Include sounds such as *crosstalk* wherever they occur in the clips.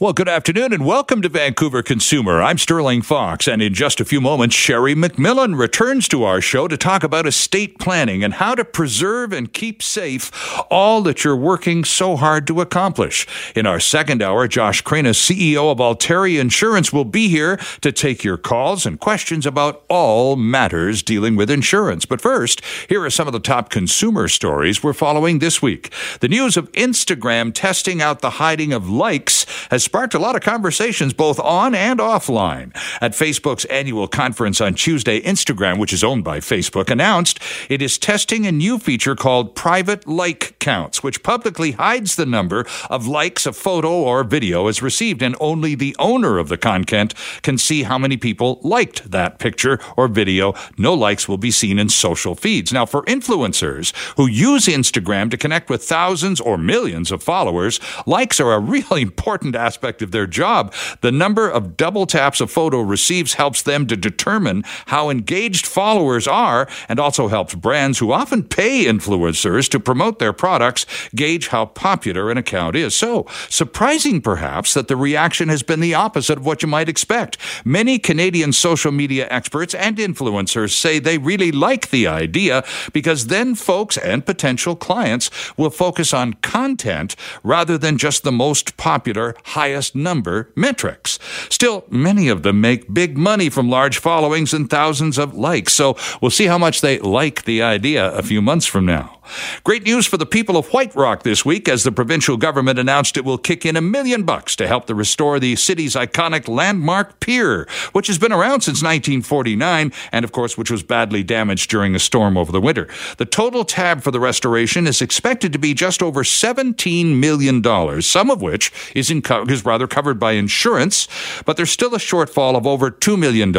Well, good afternoon and welcome to Vancouver Consumer. I'm Sterling Fox, and in just a few moments, Sherry McMillan returns to our show to talk about estate planning and how to preserve and keep safe all that you're working so hard to accomplish. In our second hour, Josh Crana, CEO of Alteri Insurance, will be here to take your calls and questions about all matters dealing with insurance. But first, here are some of the top consumer stories we're following this week. The news of Instagram testing out the hiding of likes has sparked a lot of conversations both on and offline. At Facebook's annual conference on Tuesday, Instagram, which is owned by Facebook, announced it is testing a new feature called private like counts, which publicly hides the number of likes a photo or video is received, and only the owner of the content can see how many people liked that picture or video. No likes will be seen in social feeds. Now, for influencers who use Instagram to connect with thousands or millions of followers, likes are a *laughs* really important aspect aspect of their job. The number of double taps a photo receives helps them to determine how engaged followers are and also helps brands who often pay influencers to promote their products gauge how popular an account is. So, surprising perhaps that the reaction has been the opposite of what you might expect. Many Canadian social media experts and influencers say they really like the idea because then folks and potential clients will focus on content rather than just the most popular high highest number metrics. Still, many of them make big money from large followings and thousands of likes, so we'll see how much they like the idea a few months from now. Great news for the people of White Rock this week as the provincial government announced it will kick in a million bucks to help to restore the city's iconic landmark pier, which has been around since 1949 and, of course, which was badly damaged during a storm over the winter. The total tab for the restoration is expected to be just over $17 million, some of which is, in is rather covered by insurance, but there's still a shortfall of over $2 million,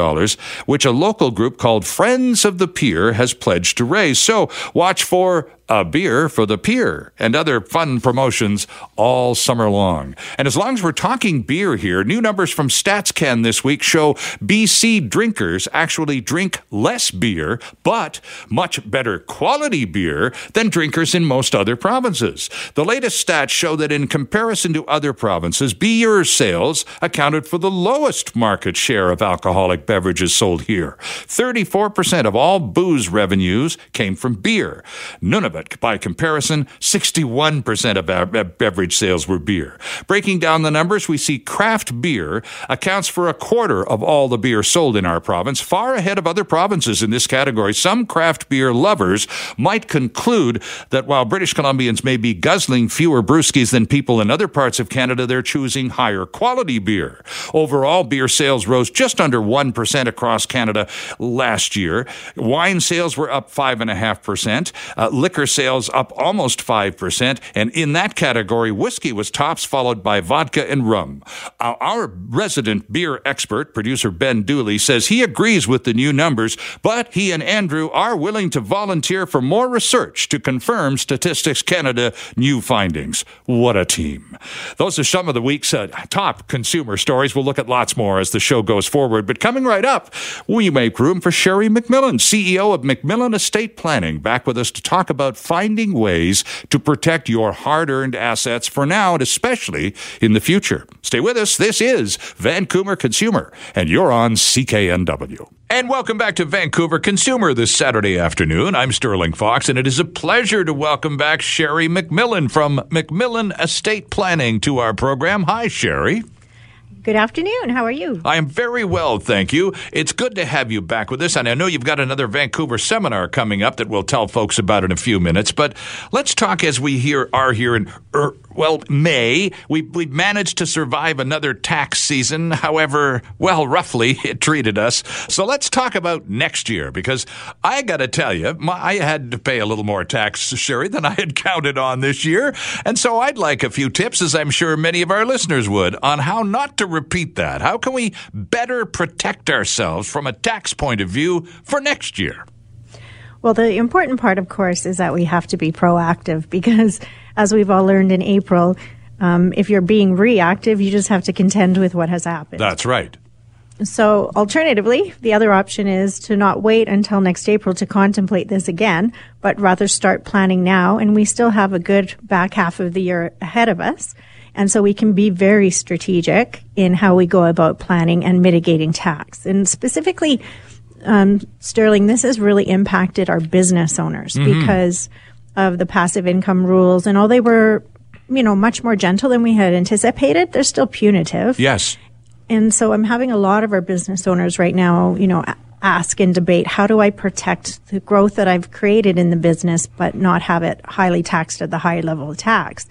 which a local group called Friends of the Pier has pledged to raise. So watch for a beer for the pier, and other fun promotions all summer long. And as long as we're talking beer here, new numbers from StatsCan this week show BC drinkers actually drink less beer, but much better quality beer than drinkers in most other provinces. The latest stats show that in comparison to other provinces, beer sales accounted for the lowest market share of alcoholic beverages sold here. 34% of all booze revenues came from beer. Nunavut but by comparison, 61% of our beverage sales were beer. Breaking down the numbers, we see craft beer accounts for a quarter of all the beer sold in our province, far ahead of other provinces in this category. Some craft beer lovers might conclude that while British Columbians may be guzzling fewer brewskis than people in other parts of Canada, they're choosing higher quality beer. Overall, beer sales rose just under 1% across Canada last year. Wine sales were up 5.5%. Uh, liquor sales up almost 5%. And in that category, whiskey was tops, followed by vodka and rum. Our resident beer expert, producer Ben Dooley, says he agrees with the new numbers, but he and Andrew are willing to volunteer for more research to confirm Statistics Canada new findings. What a team. Those are some of the week's uh, top consumer stories. We'll look at lots more as the show goes forward. But coming right up, we make room for Sherry McMillan, CEO of McMillan Estate Planning, back with us to talk about finding ways to protect your hard earned assets for now and especially in the future. Stay with us. This is Vancouver Consumer, and you're on CKNW. And welcome back to Vancouver Consumer this Saturday afternoon. I'm Sterling Fox, and it is a pleasure to welcome back Sherry McMillan from McMillan Estate Planning to our program. Hi, Sherry. Good afternoon. How are you? I am very well, thank you. It's good to have you back with us. And I know you've got another Vancouver seminar coming up that we'll tell folks about in a few minutes. But let's talk as we here are here in er, well, May. We, we managed to survive another tax season, however, well, roughly *laughs* it treated us. So let's talk about next year because I got to tell you, my, I had to pay a little more tax, Sherry, than I had counted on this year. And so I'd like a few tips, as I'm sure many of our listeners would, on how not to repeat that. How can we better protect ourselves from a tax point of view for next year? Well, the important part, of course, is that we have to be proactive *laughs* because as we've all learned in April, Um, if you're being reactive, you just have to contend with what has happened. That's right. So, alternatively, the other option is to not wait until next April to contemplate this again, but rather start planning now. And we still have a good back half of the year ahead of us. And so we can be very strategic in how we go about planning and mitigating tax. And specifically, um, Sterling, this has really impacted our business owners mm-hmm. because of the passive income rules. And although they were, you know, much more gentle than we had anticipated, they're still punitive. Yes. And so I'm having a lot of our business owners right now, you know, ask and debate how do I protect the growth that I've created in the business, but not have it highly taxed at the high level of tax.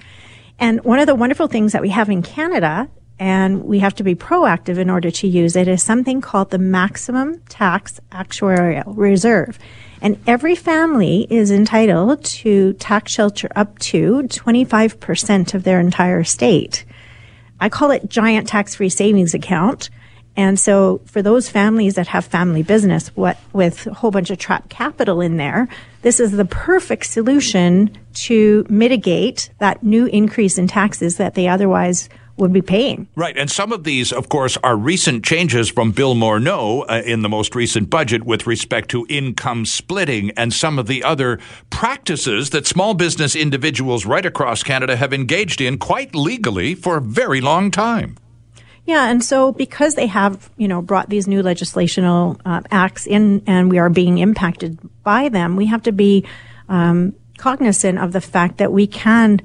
And one of the wonderful things that we have in Canada, and we have to be proactive in order to use it, is something called the maximum tax actuarial reserve. And every family is entitled to tax shelter up to 25% of their entire estate. I call it giant tax free savings account. And so for those families that have family business what, with a whole bunch of trapped capital in there, this is the perfect solution to mitigate that new increase in taxes that they otherwise would be paying. Right. And some of these, of course, are recent changes from Bill Morneau uh, in the most recent budget with respect to income splitting and some of the other practices that small business individuals right across Canada have engaged in quite legally for a very long time. Yeah, and so because they have, you know, brought these new legislational uh, acts in, and we are being impacted by them, we have to be um, cognizant of the fact that we can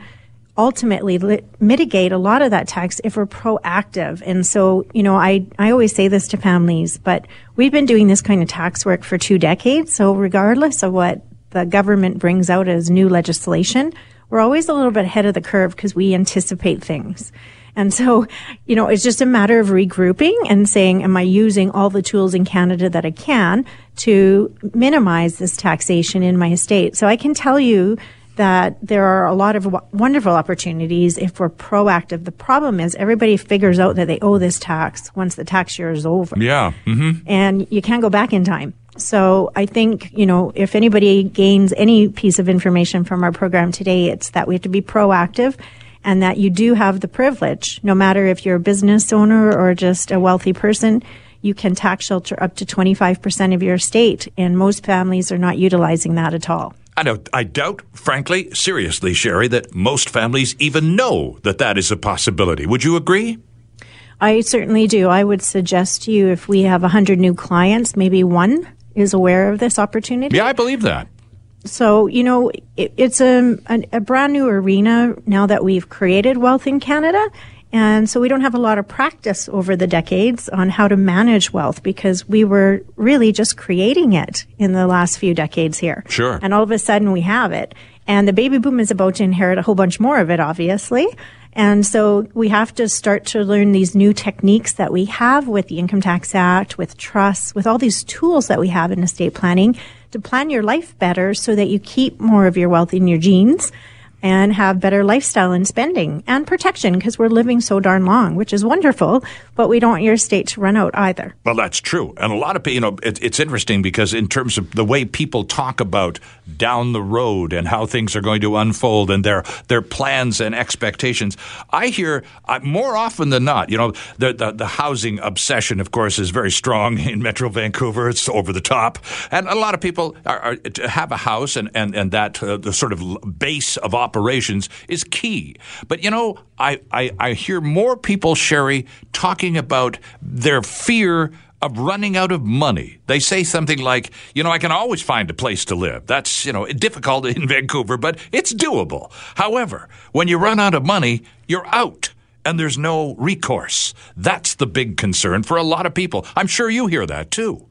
ultimately mitigate a lot of that tax if we're proactive. And so, you know, I, I always say this to families, but we've been doing this kind of tax work for two decades. So regardless of what the government brings out as new legislation, we're always a little bit ahead of the curve because we anticipate things. And so, you know, it's just a matter of regrouping and saying, am I using all the tools in Canada that I can to minimize this taxation in my estate? So I can tell you that there are a lot of w- wonderful opportunities if we're proactive. The problem is everybody figures out that they owe this tax once the tax year is over. Yeah. Mm-hmm. And you can't go back in time. So I think, you know, if anybody gains any piece of information from our program today, it's that we have to be proactive and that you do have the privilege, no matter if you're a business owner or just a wealthy person, you can tax shelter up to 25% of your estate. And most families are not utilizing that at all. I know. I doubt, frankly, seriously, Sherry, that most families even know that that is a possibility. Would you agree? I certainly do. I would suggest to you if we have 100 new clients, maybe one is aware of this opportunity. Yeah, I believe that. So, you know, it, it's a, a, a brand new arena now that we've created wealth in Canada. And so we don't have a lot of practice over the decades on how to manage wealth because we were really just creating it in the last few decades here. Sure. And all of a sudden we have it. And the baby boom is about to inherit a whole bunch more of it, obviously. And so we have to start to learn these new techniques that we have with the Income Tax Act, with trusts, with all these tools that we have in estate planning to plan your life better so that you keep more of your wealth in your genes and have better lifestyle and spending and protection because we're living so darn long, which is wonderful, but we don't want your estate to run out either. Well, that's true. And a lot of people, you know, it, it's interesting because in terms of the way people talk about down the road and how things are going to unfold and their, their plans and expectations, I hear uh, more often than not, you know, the, the, the housing obsession, of course, is very strong in Metro Vancouver. It's over the top. And a lot of people are, are have a house and, and, and that uh, the sort of base of operations operations is key. But you know, I, I, I hear more people, Sherry, talking about their fear of running out of money. They say something like, you know, I can always find a place to live. That's, you know, difficult in *laughs* Vancouver, but it's doable. However, when you run out of money, you're out and there's no recourse. That's the big concern for a lot of people. I'm sure you hear that too.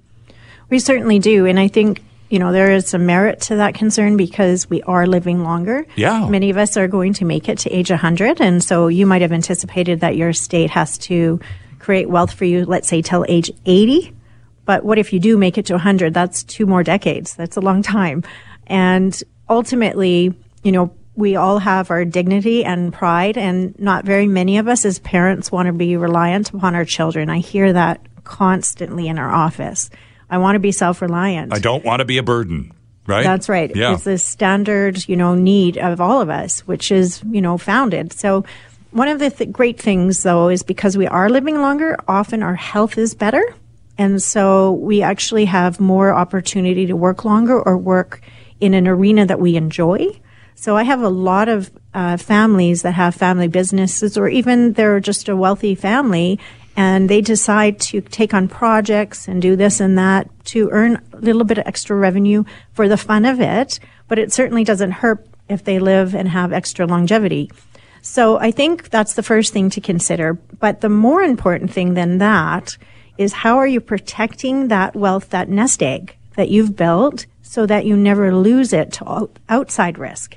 We certainly do. And I think you know, there is some merit to that concern because we are living longer. Yeah. Many of us are going to make it to age 100. And so you might have anticipated that your state has to create wealth for you, let's say, till age 80. But what if you do make it to 100? That's two more decades. That's a long time. And ultimately, you know, we all have our dignity and pride, and not very many of us as parents want to be reliant upon our children. I hear that constantly in our office. I want to be self reliant. I don't want to be a burden. Right? That's right. Yeah. It's the standard, you know, need of all of us, which is, you know, founded. So one of the th- great things, though, is because we are living longer, often our health is better. And so we actually have more opportunity to work longer or work in an arena that we enjoy. So I have a lot of uh, families that have family businesses, or even they're just a wealthy family, and they decide to take on projects and do this and that to earn a little bit of extra revenue for the fun of it. But it certainly doesn't hurt if they live and have extra longevity. So I think that's the first thing to consider. But the more important thing than that is how are you protecting that wealth, that nest egg that you've built so that you never lose it to outside risk?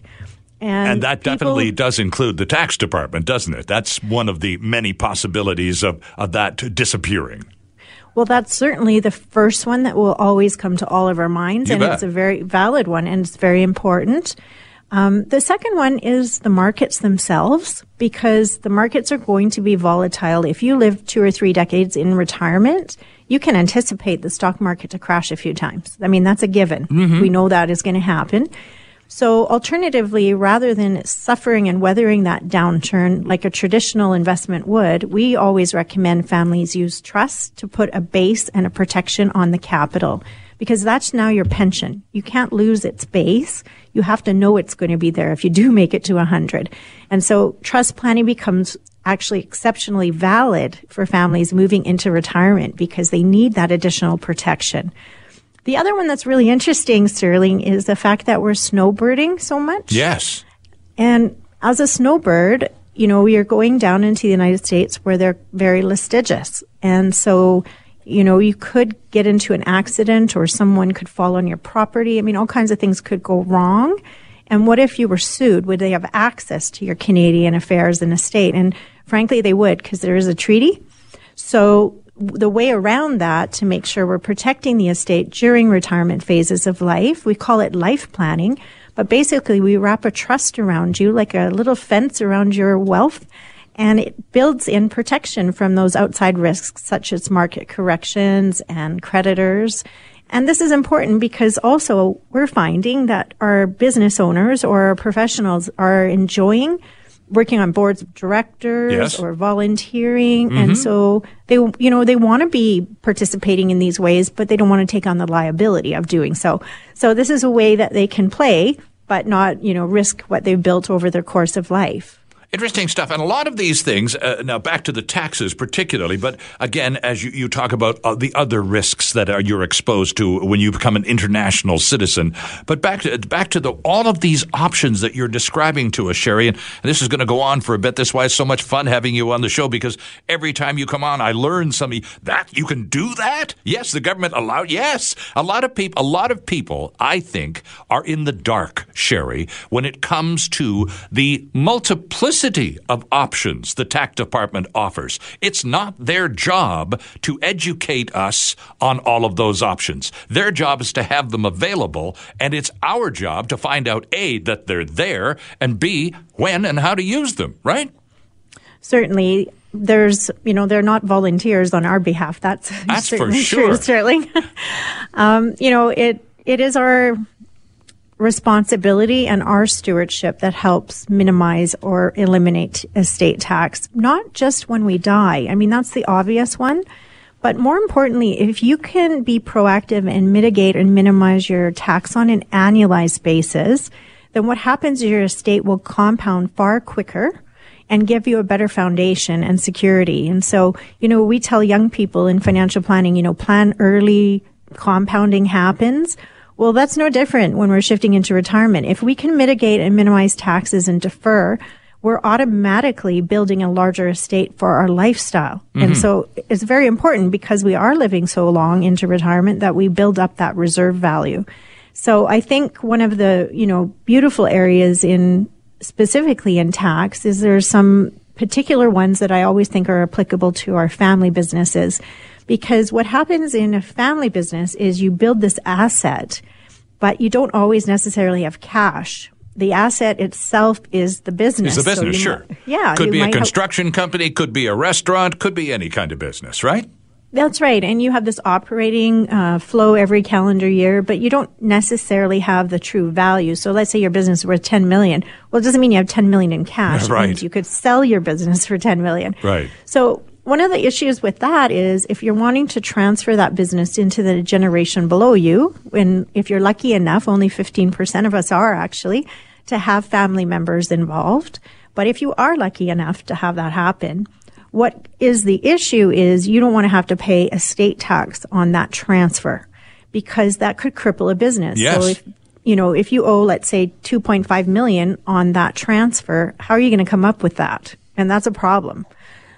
And, and that people, definitely does include the tax department, doesn't it? That's one of the many possibilities of, of that disappearing. Well, that's certainly the first one that will always come to all of our minds, you and bet. it's a very valid one, and it's very important. Um, the second one is the markets themselves, because the markets are going to be volatile. If you live two or three decades in retirement, you can anticipate the stock market to crash a few times. I mean, that's a given. Mm-hmm. We know that is going to happen. So alternatively, rather than suffering and weathering that downturn like a traditional investment would, we always recommend families use trusts to put a base and a protection on the capital because that's now your pension. You can't lose its base. You have to know it's going to be there if you *laughs* do make it to 100. And so trust planning becomes actually exceptionally valid for families moving into retirement because they need that additional protection. The other one that's really interesting, Sterling, is the fact that we're snowbirding so much. Yes. And as a snowbird, you know, we are going down into the United States where they're very litigious. And so, you know, you could get into an accident or someone could fall on your property. I mean, all kinds of things could go wrong. And what if you were sued? Would they have access to your Canadian affairs and estate? And frankly, they would because there is a treaty. So the way around that to make sure we're protecting the estate during retirement phases of life, we call it life planning. But basically, we wrap a trust around you, like a little fence around your wealth, and it builds in protection from those outside risks, such as market corrections and creditors. And this is important because also we're finding that our business owners or our professionals are enjoying working on boards of directors yes. or volunteering. Mm-hmm. And so they, you know, they want to be participating in these ways, but they don't want to take on the liability of doing so. So this is a way that they can play, but not, you know, risk what they've built over their course of life. Interesting stuff. And a lot of these things, uh, now back to the taxes particularly, but again, as you, you talk about uh, the other risks that are, you're exposed to when you become an international citizen. But back to, back to the, all of these options that you're describing to us, Sherry, and, and this is going to go on for a bit. That's why it's so much fun having you on the show because every time you come on, I learn something. That you can do that? Yes, the government allowed. Yes, a lot of people, a lot of people, I think, are in the dark, Sherry, when it comes to the multiplicity multiplicity of options the tax department offers. It's not their job to educate us on all of those options. Their job is to have them available, and it's our job to find out A, that they're there, and B, when and how to use them, right? Certainly there's, you know, they're not volunteers on our behalf. That's, That's *laughs* certainly for sure. true, Sterling. *laughs* um, you know, it, it is our responsibility and our stewardship that helps minimize or eliminate estate tax, not just when we die. I mean, that's the obvious one. But more importantly, if you can be proactive and mitigate and minimize your tax on an annualized basis, then what happens is your estate will compound far quicker and give you a better foundation and security. And so, you know, we tell young people in financial planning, you know, plan early, compounding happens well, that's no different when we're shifting into retirement. If we can mitigate and minimize taxes and defer, we're automatically building a larger estate for our lifestyle. Mm-hmm. And so it's very important because we are living so long into retirement that we build up that reserve value. So I think one of the, you know, beautiful areas in specifically in tax is there's some particular ones that I always think are applicable to our family businesses. Because what happens in a family business is you build this asset, but you don't always necessarily have cash. The asset itself is the business. Is the business, so sure. Might, yeah. Could be a construction company, could be a restaurant, could be any kind of business, right? That's right. And you have this operating uh, flow every calendar year, but you don't necessarily have the true value. So let's say your business is worth 10 million. Well, it doesn't mean you have 10 million in cash. Right. you could sell your business for 10 million. Right. So one of the issues with that is if you're wanting to transfer that business into the generation below you, and if you're lucky enough, only 15% of us are actually, to have family members involved. But if you are lucky enough to have that happen, what is the issue is you don't want to have to pay estate tax on that transfer because that could cripple a business. Yes. So if, you know, if you owe, let's say 2.5 million on that transfer, how are you going to come up with that? And that's a problem.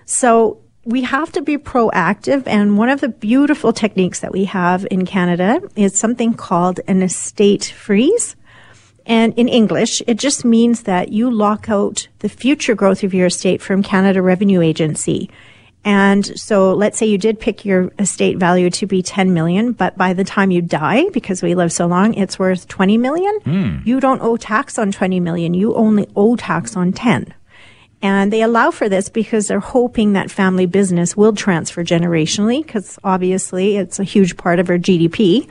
So we have to be proactive. And one of the beautiful techniques that we have in Canada is something called an estate freeze. And in English, it just means that you lock out the future growth of your estate from Canada Revenue Agency. And so let's say you did pick your estate value to be 10 million, but by the time you die, because we live so long, it's worth 20 million. Mm. You don't owe tax on 20 million. You only owe tax on 10. And they allow for this because they're hoping that family business will transfer generationally, because obviously it's a huge part of our GDP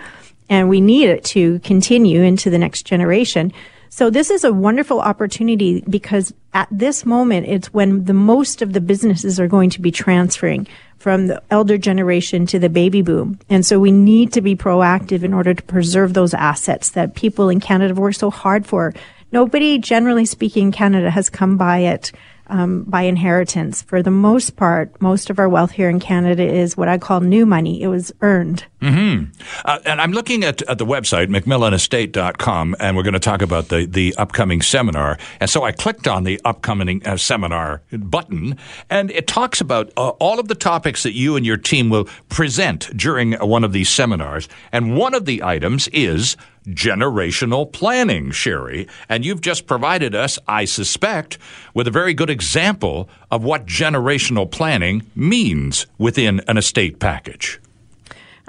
and we need it to continue into the next generation. So this is a wonderful opportunity because at this moment, it's when the most of the businesses are going to be transferring from the elder generation to the baby boom. And so we need to be proactive in order to preserve those assets that people in Canada worked so hard for. Nobody, generally speaking, in Canada has come by it um, by inheritance. For the most part, most of our wealth here in Canada is what I call new money. It was earned. Mm-hmm. Uh, and I'm looking at, at the website, McMillanEstate.com, and we're going to talk about the, the upcoming seminar. And so I clicked on the upcoming uh, seminar button, and it talks about uh, all of the topics that you and your team will present during one of these seminars. And one of the items is generational planning, Sherry. And you've just provided us, I suspect, with a very good example of what generational planning means within an estate package.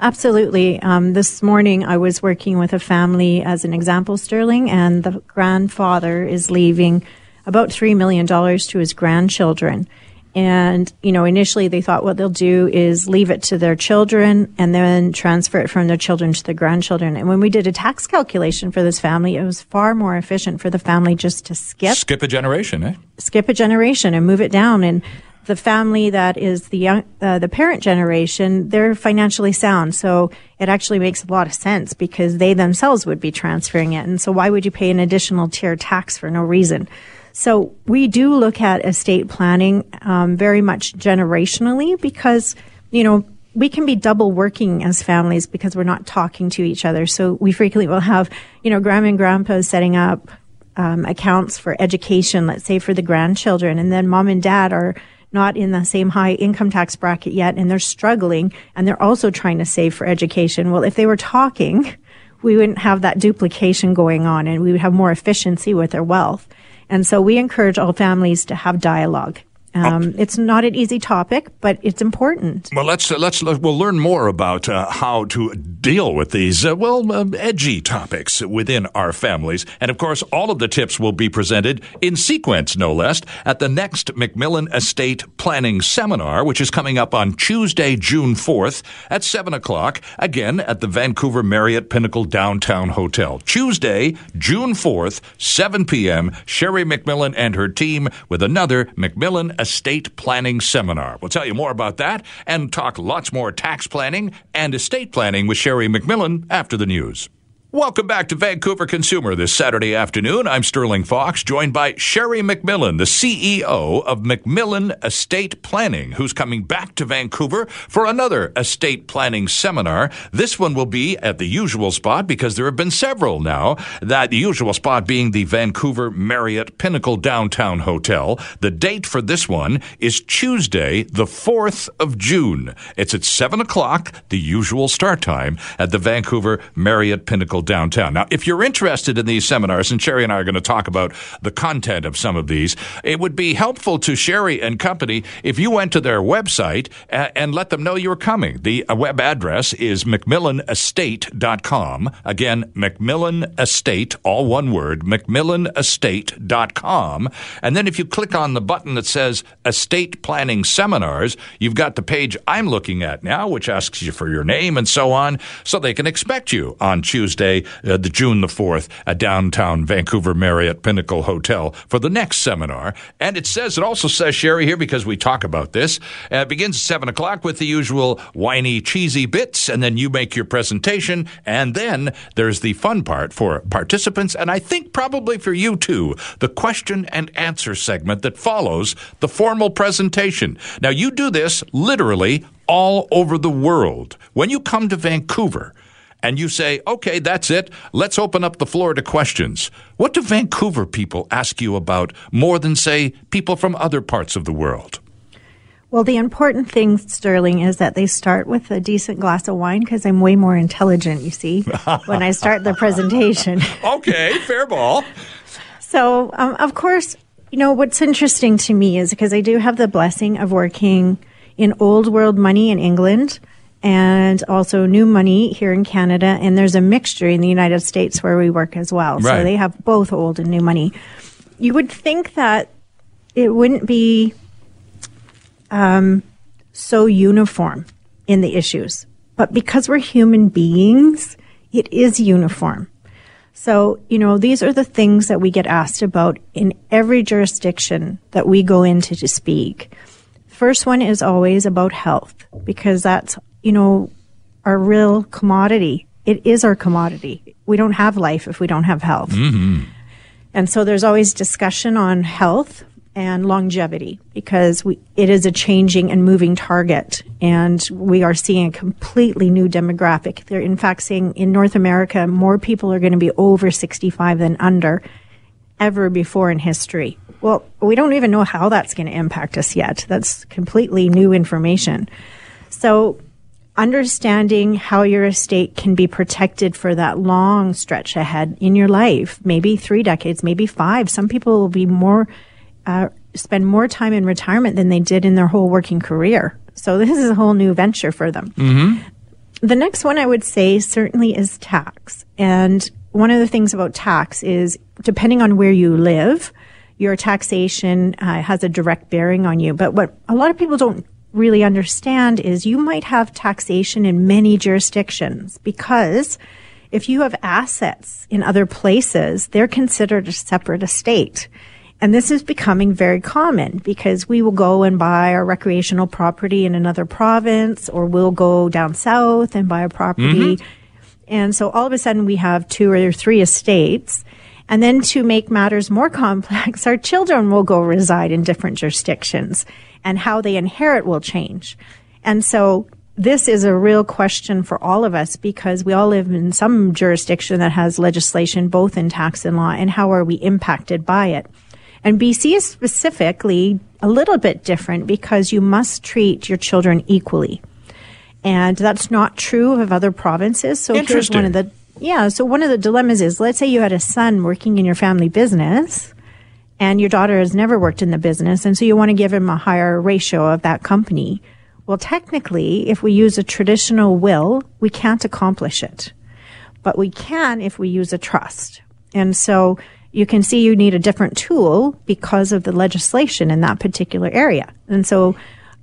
Absolutely. Um, this morning I was working with a family as an example, Sterling, and the grandfather is leaving about $3 million to his grandchildren. And, you know, initially they thought what they'll do is leave it to their children and then transfer it from their children to their grandchildren. And when we did a tax calculation for this family, it was far more efficient for the family just to skip. Skip a generation, eh? Skip a generation and move it down. And the family that is the young, uh, the parent generation, they're financially sound. So it actually makes a lot of sense because they themselves would be transferring it. And so why would you pay an additional tier tax for no reason? So we do look at estate planning um, very much generationally because, you know, we can be double working as families because we're not talking to each other. So we frequently will have, you know, grandma and grandpa setting up um, accounts for education, let's say for the grandchildren, and then mom and dad are not in the same high income tax bracket yet and they're struggling and they're also trying to save for education. Well, if they were talking, we wouldn't have that duplication going on and we would have more efficiency with their wealth. And so we encourage all families to have dialogue. Um, it's not an easy topic, but it's important. Well, let's uh, let's we'll learn more about uh, how to deal with these uh, well uh, edgy topics within our families, and of course, all of the tips will be presented in sequence, no less, at the next McMillan Estate Planning Seminar, which is coming up on Tuesday, June fourth at seven o'clock, again at the Vancouver Marriott Pinnacle Downtown Hotel. Tuesday, June fourth, seven p.m. Sherry McMillan and her team with another McMillan Estate Planning Seminar. We'll tell you more about that and talk lots more tax planning and estate planning with Sherry McMillan after the news. Welcome back to Vancouver Consumer this Saturday afternoon. I'm Sterling Fox, joined by Sherry McMillan, the CEO of McMillan Estate Planning, who's coming back to Vancouver for another estate planning seminar. This one will be at the usual spot because there have been several now. That usual spot being the Vancouver Marriott Pinnacle Downtown Hotel. The date for this one is Tuesday, the 4th of June. It's at 7 o'clock, the usual start time at the Vancouver Marriott Pinnacle Downtown. Now, if you're interested in these seminars, and Sherry and I are going to talk about the content of some of these, it would be helpful to Sherry and company if you went to their website and let them know you're coming. The uh, web address is McMillanEstate.com. Again, McMillan Estate, all one word, McMillanEstate.com. And then if you click on the button that says Estate Planning Seminars, you've got the page I'm looking at now, which asks you for your name and so on, so they can expect you on Tuesday, uh, the June the 4th, at downtown Vancouver Marriott Pinnacle Hotel for the next seminar. And it says, it also says, Sherry, here, because we talk about this, uh, it begins at 7 o'clock with the usual whiny, cheesy bits, and then you make your presentation, and then there's the fun part for participants, and I think probably for you too, the question and answer segment that follows the formal presentation. Now, you do this literally all over the world. When you come to Vancouver, and you say, okay, that's it. Let's open up the floor to questions. What do Vancouver people ask you about more than, say, people from other parts of the world? Well, the important thing, Sterling, is that they start with a decent glass of wine because I'm way more intelligent, you see, when I start the presentation. *laughs* okay, fair ball. So, um, of course, you know, what's interesting to me is because I do have the blessing of working in old world money in England and also new money here in Canada. And there's a mixture in the United States where we work as well. Right. So they have both old and new money. You would think that it wouldn't be um, so uniform in the issues. But because we're human beings, it is uniform. So, you know, these are the things that we get asked about in every jurisdiction that we go into to speak. First one is always about health because that's, you know, our real commodity. It is our commodity. We don't have life if we don't have health. Mm-hmm. And so there's always discussion on health and longevity because we, it is a changing and moving target. And we are seeing a completely new demographic. They're in fact saying in North America, more people are going to be over 65 than under ever before in history. Well, we don't even know how that's going to impact us yet. That's completely new information. So understanding how your estate can be protected for that long stretch ahead in your life, maybe three decades, maybe five. Some people will be more uh, spend more time in retirement than they did in their whole working career. So this is a whole new venture for them. Mm-hmm. The next one I would say certainly is tax. And one of the things about tax is depending on where you live, your taxation uh, has a direct bearing on you. But what a lot of people don't really understand is you might have taxation in many jurisdictions because if you have assets in other places, they're considered a separate estate. And this is becoming very common because we will go and buy our recreational property in another province or we'll go down south and buy a property. Mm-hmm. And so all of a sudden we have two or three estates. And then to make matters more complex, *laughs* our children will go reside in different jurisdictions and how they inherit will change. And so this is a real question for all of us because we all live in some jurisdiction that has legislation both in tax and law and how are we impacted by it. And BC is specifically a little bit different because you must treat your children equally. And that's not true of other provinces. So here's one of the yeah, so one of the dilemmas is let's say you had a son working in your family business and your daughter has never worked in the business and so you want to give him a higher ratio of that company. Well, technically, if we use a traditional will, we can't accomplish it. But we can if we use a trust. And so you can see you need a different tool because of the legislation in that particular area. And so,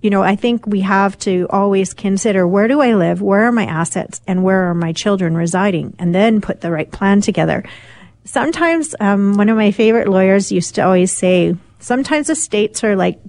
you know, I think we have to always consider where do I live? Where are my assets? And where are my children residing? And then put the right plan together. Sometimes, um, one of my favorite lawyers used to always say, sometimes the states are like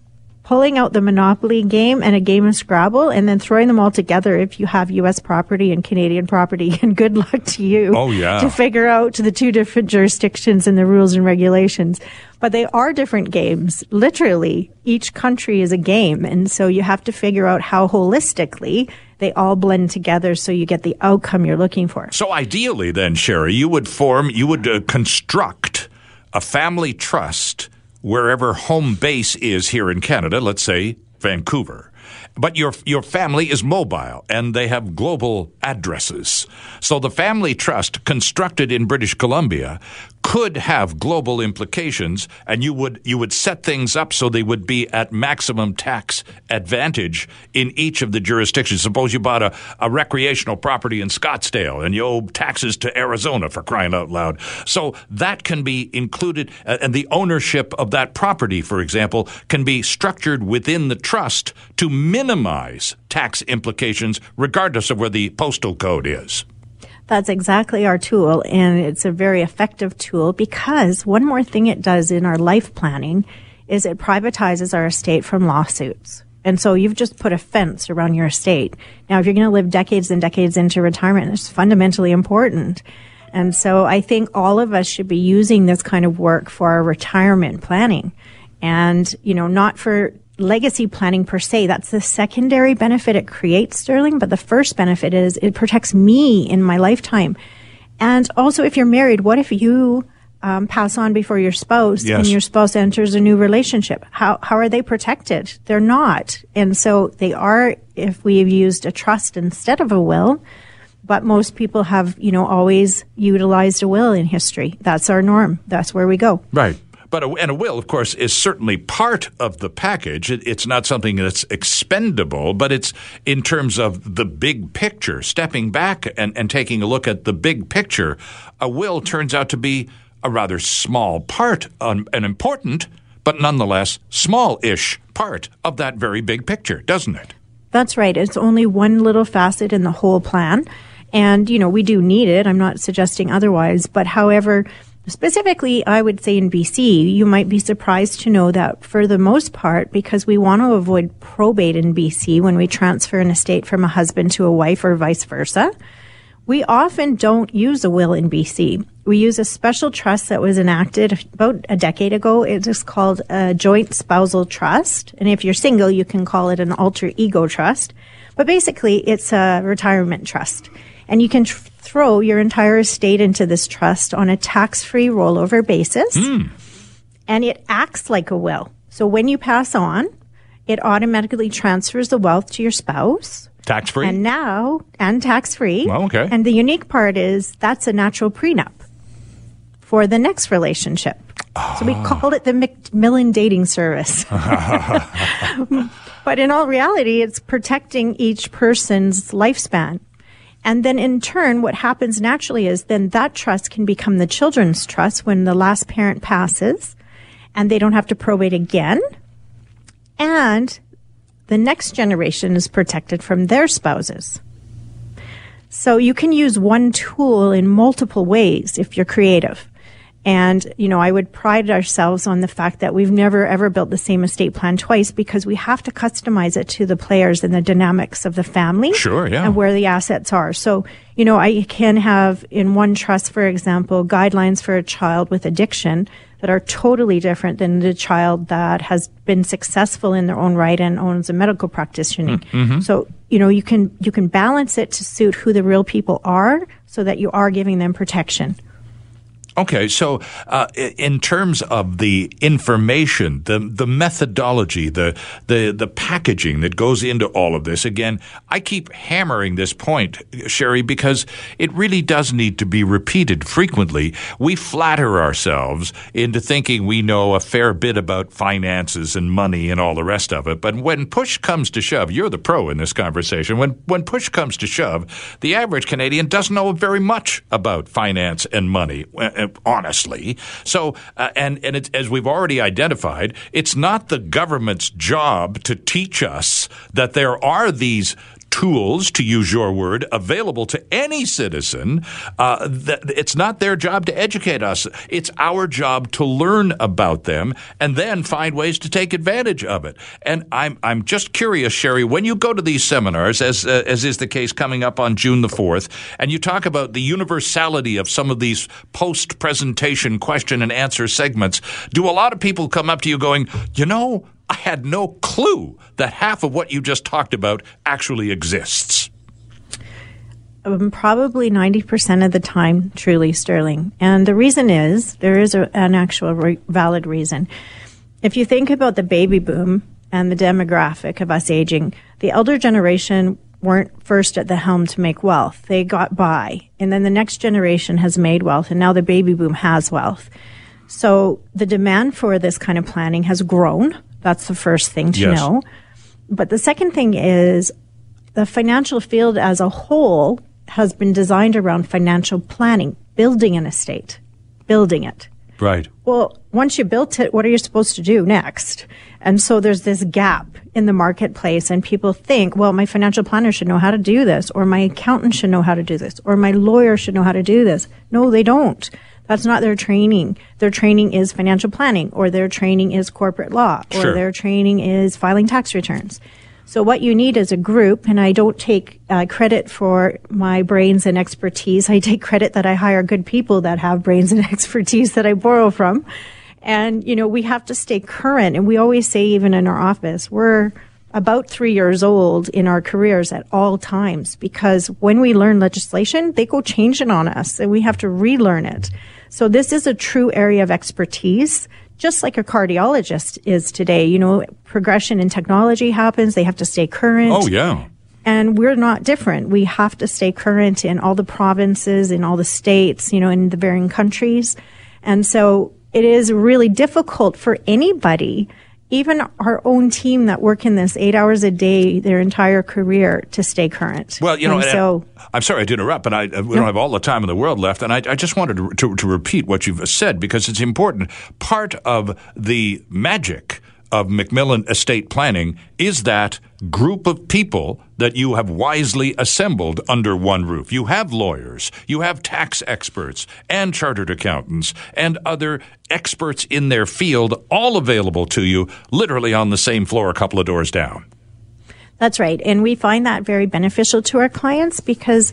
pulling out the Monopoly game and a game of Scrabble and then throwing them all together if you have U.S. property and Canadian property. *laughs* And good luck to you. Oh, yeah. To figure out the two different jurisdictions and the rules and regulations. But they are different games. Literally, each country is a game. And so you have to figure out how holistically they all blend together so you get the outcome you're looking for. So ideally, then, Sherry, you would form, you would uh, construct a family trust wherever home base is here in Canada, let's say Vancouver. but your your family is mobile and they have global addresses. So the family trust constructed in British Columbia could have global implications and you would you would set things up so they would be at maximum tax advantage in each of the jurisdictions. Suppose you bought a, a recreational property in Scottsdale and you owe taxes to Arizona for crying out loud. So that can be included and the ownership of that property, for example, can be structured within the trust to minimize tax implications regardless of where the postal code is. That's exactly our tool, and it's a very effective tool because one more thing it does in our life planning is it privatizes our estate from lawsuits. And so you've just put a fence around your estate. Now, if you're going to live decades and decades into retirement, it's fundamentally important. And so I think all of us should be using this kind of work for our retirement planning and, you know, not for legacy planning per se. That's the secondary benefit it creates, Sterling. But the first benefit is it protects me in my lifetime. And also, if you're married, what if you um, pass on before your spouse yes. and your spouse enters a new relationship? How, how are they protected? They're not. And so they are if we've used a trust instead of a will. But most people have, you know, always utilized a will in history. That's our norm. That's where we go. Right. But a, and a will, of course, is certainly part of the package. It, it's not something that's expendable, but it's in terms of the big picture, stepping back and, and taking a look at the big picture. A will turns out to be a rather small part, um, an important, but nonetheless small-ish part of that very big picture, doesn't it? That's right. It's only one little facet in the whole plan. And, you know, we do need it. I'm not suggesting otherwise. But however, Specifically, I would say in BC, you might be surprised to know that for the most part, because we want to avoid probate in BC when we transfer an estate from a husband to a wife or vice versa, we often don't use a will in BC. We use a special trust that was enacted about a decade ago. It is called a joint spousal trust. And if you're single, you can call it an alter ego trust. But basically, it's a retirement trust. And you can tr- throw your entire estate into this trust on a tax free rollover basis. Mm. And it acts like a will. So when you pass on, it automatically transfers the wealth to your spouse. Tax free? And now, and tax free. Well, okay. And the unique part is that's a natural prenup for the next relationship. Oh. So we ah. call it the McMillan dating service. *laughs* *laughs* but in all reality, it's protecting each person's lifespan. And then in turn, what happens naturally is then that trust can become the children's trust when the last parent passes and they don't have to probate again. And the next generation is protected from their spouses. So you can use one tool in multiple ways if you're creative. And, you know, I would pride ourselves on the fact that we've never ever built the same estate plan twice because we have to customize it to the players and the dynamics of the family. Sure, yeah. And where the assets are. So, you know, I can have in one trust, for example, guidelines for a child with addiction that are totally different than the child that has been successful in their own right and owns a medical practitioner. Mm-hmm. So, you know, you can, you can balance it to suit who the real people are so that you are giving them protection. Okay, so uh, in terms of the information, the the methodology, the the the packaging that goes into all of this, again, I keep hammering this point, Sherry, because it really does need to be repeated frequently. We flatter ourselves into thinking we know a fair bit about finances and money and all the rest of it, but when push comes to shove, you're the pro in this conversation. When when push comes to shove, the average Canadian doesn't know very much about finance and money uh, honestly. So, uh, and and as we've already identified, it's not the government's job to teach us that there are these tools, to use your word, available to any citizen. Uh, it's not their job to educate us. It's our job to learn about them and then find ways to take advantage of it. And I'm I'm just curious, Sherry, when you go to these seminars, as uh, as is the case coming up on June the fourth, and you talk about the universality of some of these post presentation question and answer segments, do a lot of people come up to you going, you know? I had no clue that half of what you just talked about actually exists. Um, probably 90% of the time, truly, Sterling. And the reason is there is a, an actual re- valid reason. If you think about the baby boom and the demographic of us aging, the elder generation weren't first at the helm to make wealth. They got by. And then the next generation has made wealth, and now the baby boom has wealth. So the demand for this kind of planning has grown. That's the first thing to yes. know. But the second thing is the financial field as a whole has been designed around financial planning, building an estate, building it. Right. Well, once you built it, what are you supposed to do next? And so there's this gap in the marketplace and people think, well, my financial planner should know how to do this, or my accountant should know how to do this, or my lawyer should know how to do this. No, they don't. That's not their training. Their training is financial planning, or their training is corporate law, or sure. their training is filing tax returns. So what you need is a group, and I don't take uh, credit for my brains and expertise. I take credit that I hire good people that have brains and *laughs* expertise that I borrow from. And, you know, we have to stay current. And we always say, even in our office, we're about three years old in our careers at all times because when we learn legislation, they go changing on us and we have to relearn it. So this is a true area of expertise just like a cardiologist is today. You know, progression in technology happens. They have to stay current. Oh, yeah. And we're not different. We have to stay current in all the provinces, in all the states, you know, in the varying countries. And so it is really difficult for anybody even our own team that work in this eight hours a day their entire career to stay current. Well, you know, so I'm sorry I to interrupt, but I, uh, we don't have all the time in the world left, and I, I just wanted to, to, to repeat what you've said because it's important. Part of the magic of McMillan estate planning is that group of people that you have wisely assembled under one roof. You have lawyers, you have tax experts and chartered accountants and other experts in their field all available to you literally on the same floor a couple of doors down. That's right. And we find that very beneficial to our clients because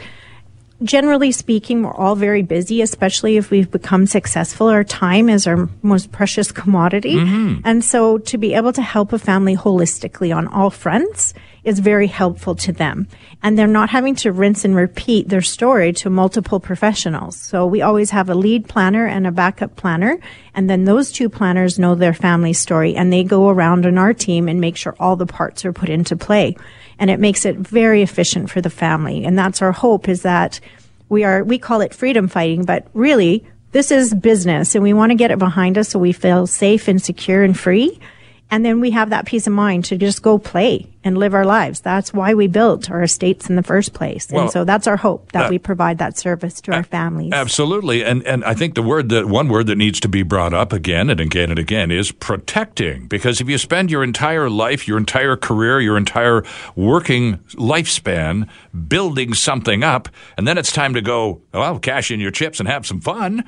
generally speaking, we're all very busy, especially if we've become successful. Our time is our most precious commodity. Mm-hmm. And so to be able to help a family holistically on all fronts is very helpful to them. And they're not having to rinse and repeat their story to multiple professionals. So we always have a lead planner and a backup planner. And then those two planners know their family story and they go around in our team and make sure all the parts are put into play and it makes it very efficient for the family. And that's our hope is that we are, we call it freedom fighting, but really this is business and we want to get it behind us so we feel safe and secure and free. And then we have that peace of mind to just go play and live our lives. That's why we built our estates in the first place. Well, and so that's our hope that uh, we provide that service to uh, our families. Absolutely. And and I think the word that one word that needs to be brought up again and again and again is protecting. Because if you spend your entire life, your entire career, your entire working lifespan building something up, and then it's time to go, well, cash in your chips and have some fun.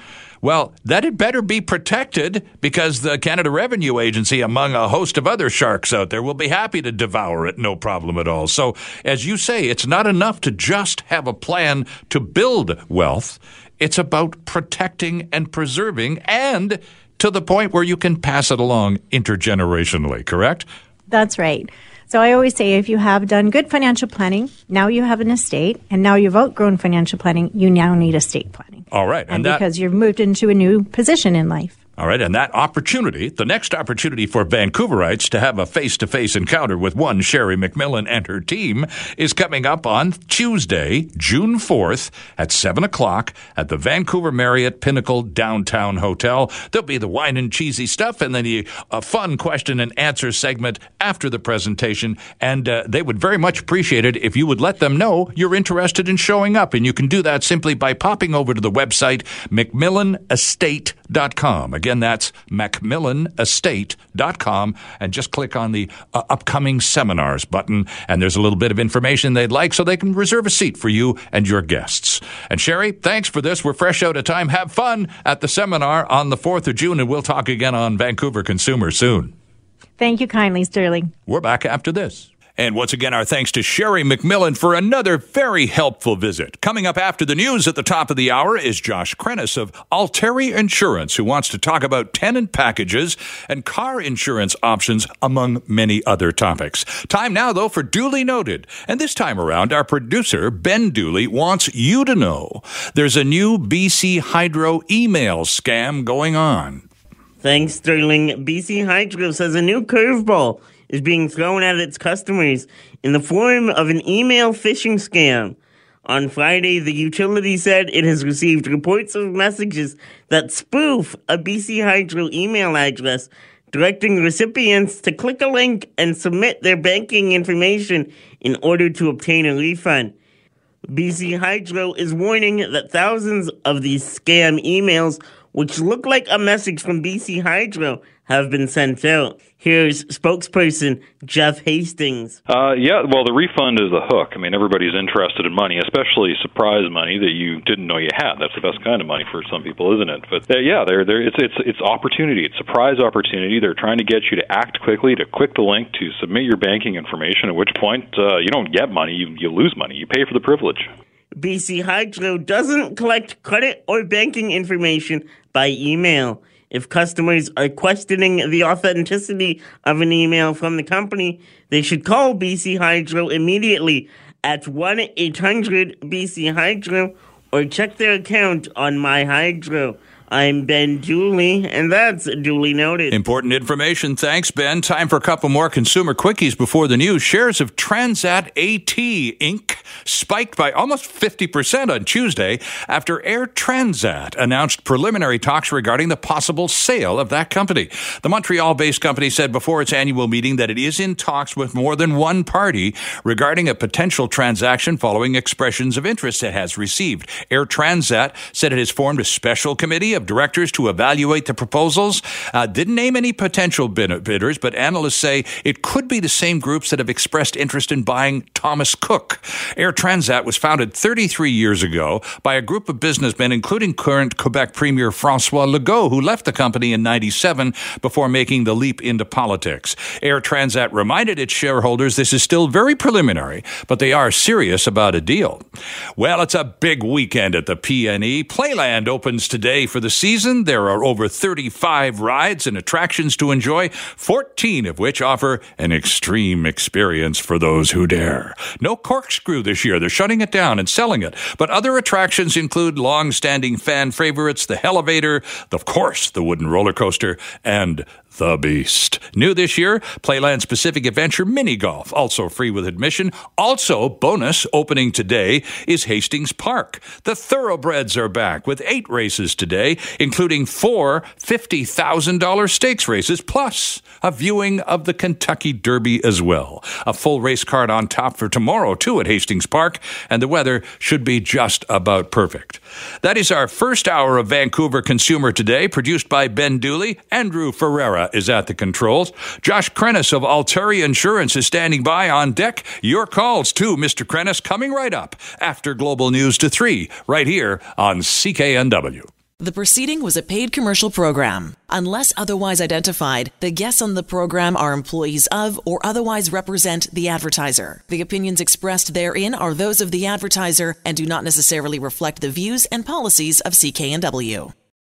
Well, that had better be protected because the Canada Revenue Agency, among a host of other sharks out there, will be happy to devour it, no problem at all. So, as you say, it's not enough to just have a plan to build wealth. It's about protecting and preserving and to the point where you can pass it along intergenerationally, correct? That's right. So I always say if you have done good financial planning, now you have an estate, and now you've outgrown financial planning, you now need estate planning. All right. And, and that, because you've moved into a new position in life. All right, and that opportunity, the next opportunity for Vancouverites to have a face to face encounter with one Sherry McMillan and her team is coming up on Tuesday, June 4th at 7 o'clock at the Vancouver Marriott Pinnacle Downtown Hotel. There'll be the wine and cheesy stuff and then a fun question and answer segment after the presentation. And uh, they would very much appreciate it if you would let them know you're interested in showing up. And you can do that simply by popping over to the website, McMillanEstate.com. Again, that's mcmillanestate.com and just click on the uh, upcoming seminars button. And there's a little bit of information they'd like so they can reserve a seat for you and your guests. And Sherry, thanks for this. We're fresh out of time. Have fun at the seminar on the 4th of June, and we'll talk again on Vancouver Consumer soon. Thank you kindly, Sterling. We're back after this. And once again, our thanks to Sherry McMillan for another very helpful visit. Coming up after the news at the top of the hour is Josh Krennis of Alteri Insurance, who wants to talk about tenant packages and car insurance options, among many other topics. Time now, though, for Duly Noted. And this time around, our producer, Ben Dooley, wants you to know there's a new BC Hydro email scam going on. Thanks, Sterling. BC Hydro says a new curveball is being thrown at its customers in the form of an email phishing scam. On Friday, the utility said it has received reports of messages that spoof a BC Hydro email address, directing recipients to click a link and submit their banking information in order to obtain a refund. BC Hydro is warning that thousands of these scam emails, which look like a message from BC Hydro, have been sent out. Here's spokesperson Jeff Hastings. Uh, yeah, well, the refund is the hook. I mean, everybody's interested in money, especially surprise money that you didn't know you had. That's the best kind of money for some people, isn't it? But uh, yeah, they're, they're, it's it's it's opportunity. It's surprise opportunity. They're trying to get you to act quickly, to click the link, to submit your banking information. At which point, uh, you don't get money, you you lose money. You pay for the privilege. BC Hydro doesn't collect credit or banking information by email. If customers are questioning the authenticity of an email from the company, they should call BC Hydro immediately at 1 800 BC Hydro or check their account on My Hydro. I'm Ben Dooley, and that's duly noted. Important information. Thanks, Ben. Time for a couple more consumer quickies before the news. Shares of Transat AT Inc. spiked by almost 50% on Tuesday after Air Transat announced preliminary talks regarding the possible sale of that company. The Montreal based company said before its annual meeting that it is in talks with more than one party regarding a potential transaction following expressions of interest it has received. Air Transat said it has formed a special committee of directors to evaluate the proposals. Uh, didn't name any potential bidders, but analysts say it could be the same groups that have expressed interest in buying Thomas Cook. Air Transat was founded 33 years ago by a group of businessmen, including current Quebec Premier Francois Legault, who left the company in 97 before making the leap into politics. Air Transat reminded its shareholders this is still very preliminary, but they are serious about a deal. Well, it's a big weekend at the PNE. Playland opens today for the season. There are over 35 rides and attractions to enjoy, 14 of which offer an extreme experience for those who dare. No corkscrew this year. They're shutting it down and selling it. But other attractions include long-standing fan favorites, the Hellevator, of course, the wooden roller coaster, and the Beast. New this year, Playland Pacific Adventure Mini Golf, also free with admission. Also, bonus opening today is Hastings Park. The Thoroughbreds are back with eight races today, including four $50,000 stakes races, plus a viewing of the Kentucky Derby as well. A full race card on top for tomorrow, too, at Hastings Park, and the weather should be just about perfect. That is our first hour of Vancouver Consumer Today, produced by Ben Dooley. Andrew Ferreira Uh, is at the controls. Josh Krennis of Alteri Insurance is standing by on deck. Your calls too, Mr. Krennis, coming right up after Global News to 3, right here on CKNW. The proceeding was a paid commercial program. Unless otherwise identified, the guests on the program are employees of or otherwise represent the advertiser. The opinions expressed therein are those of the advertiser and do not necessarily reflect the views and policies of CKNW.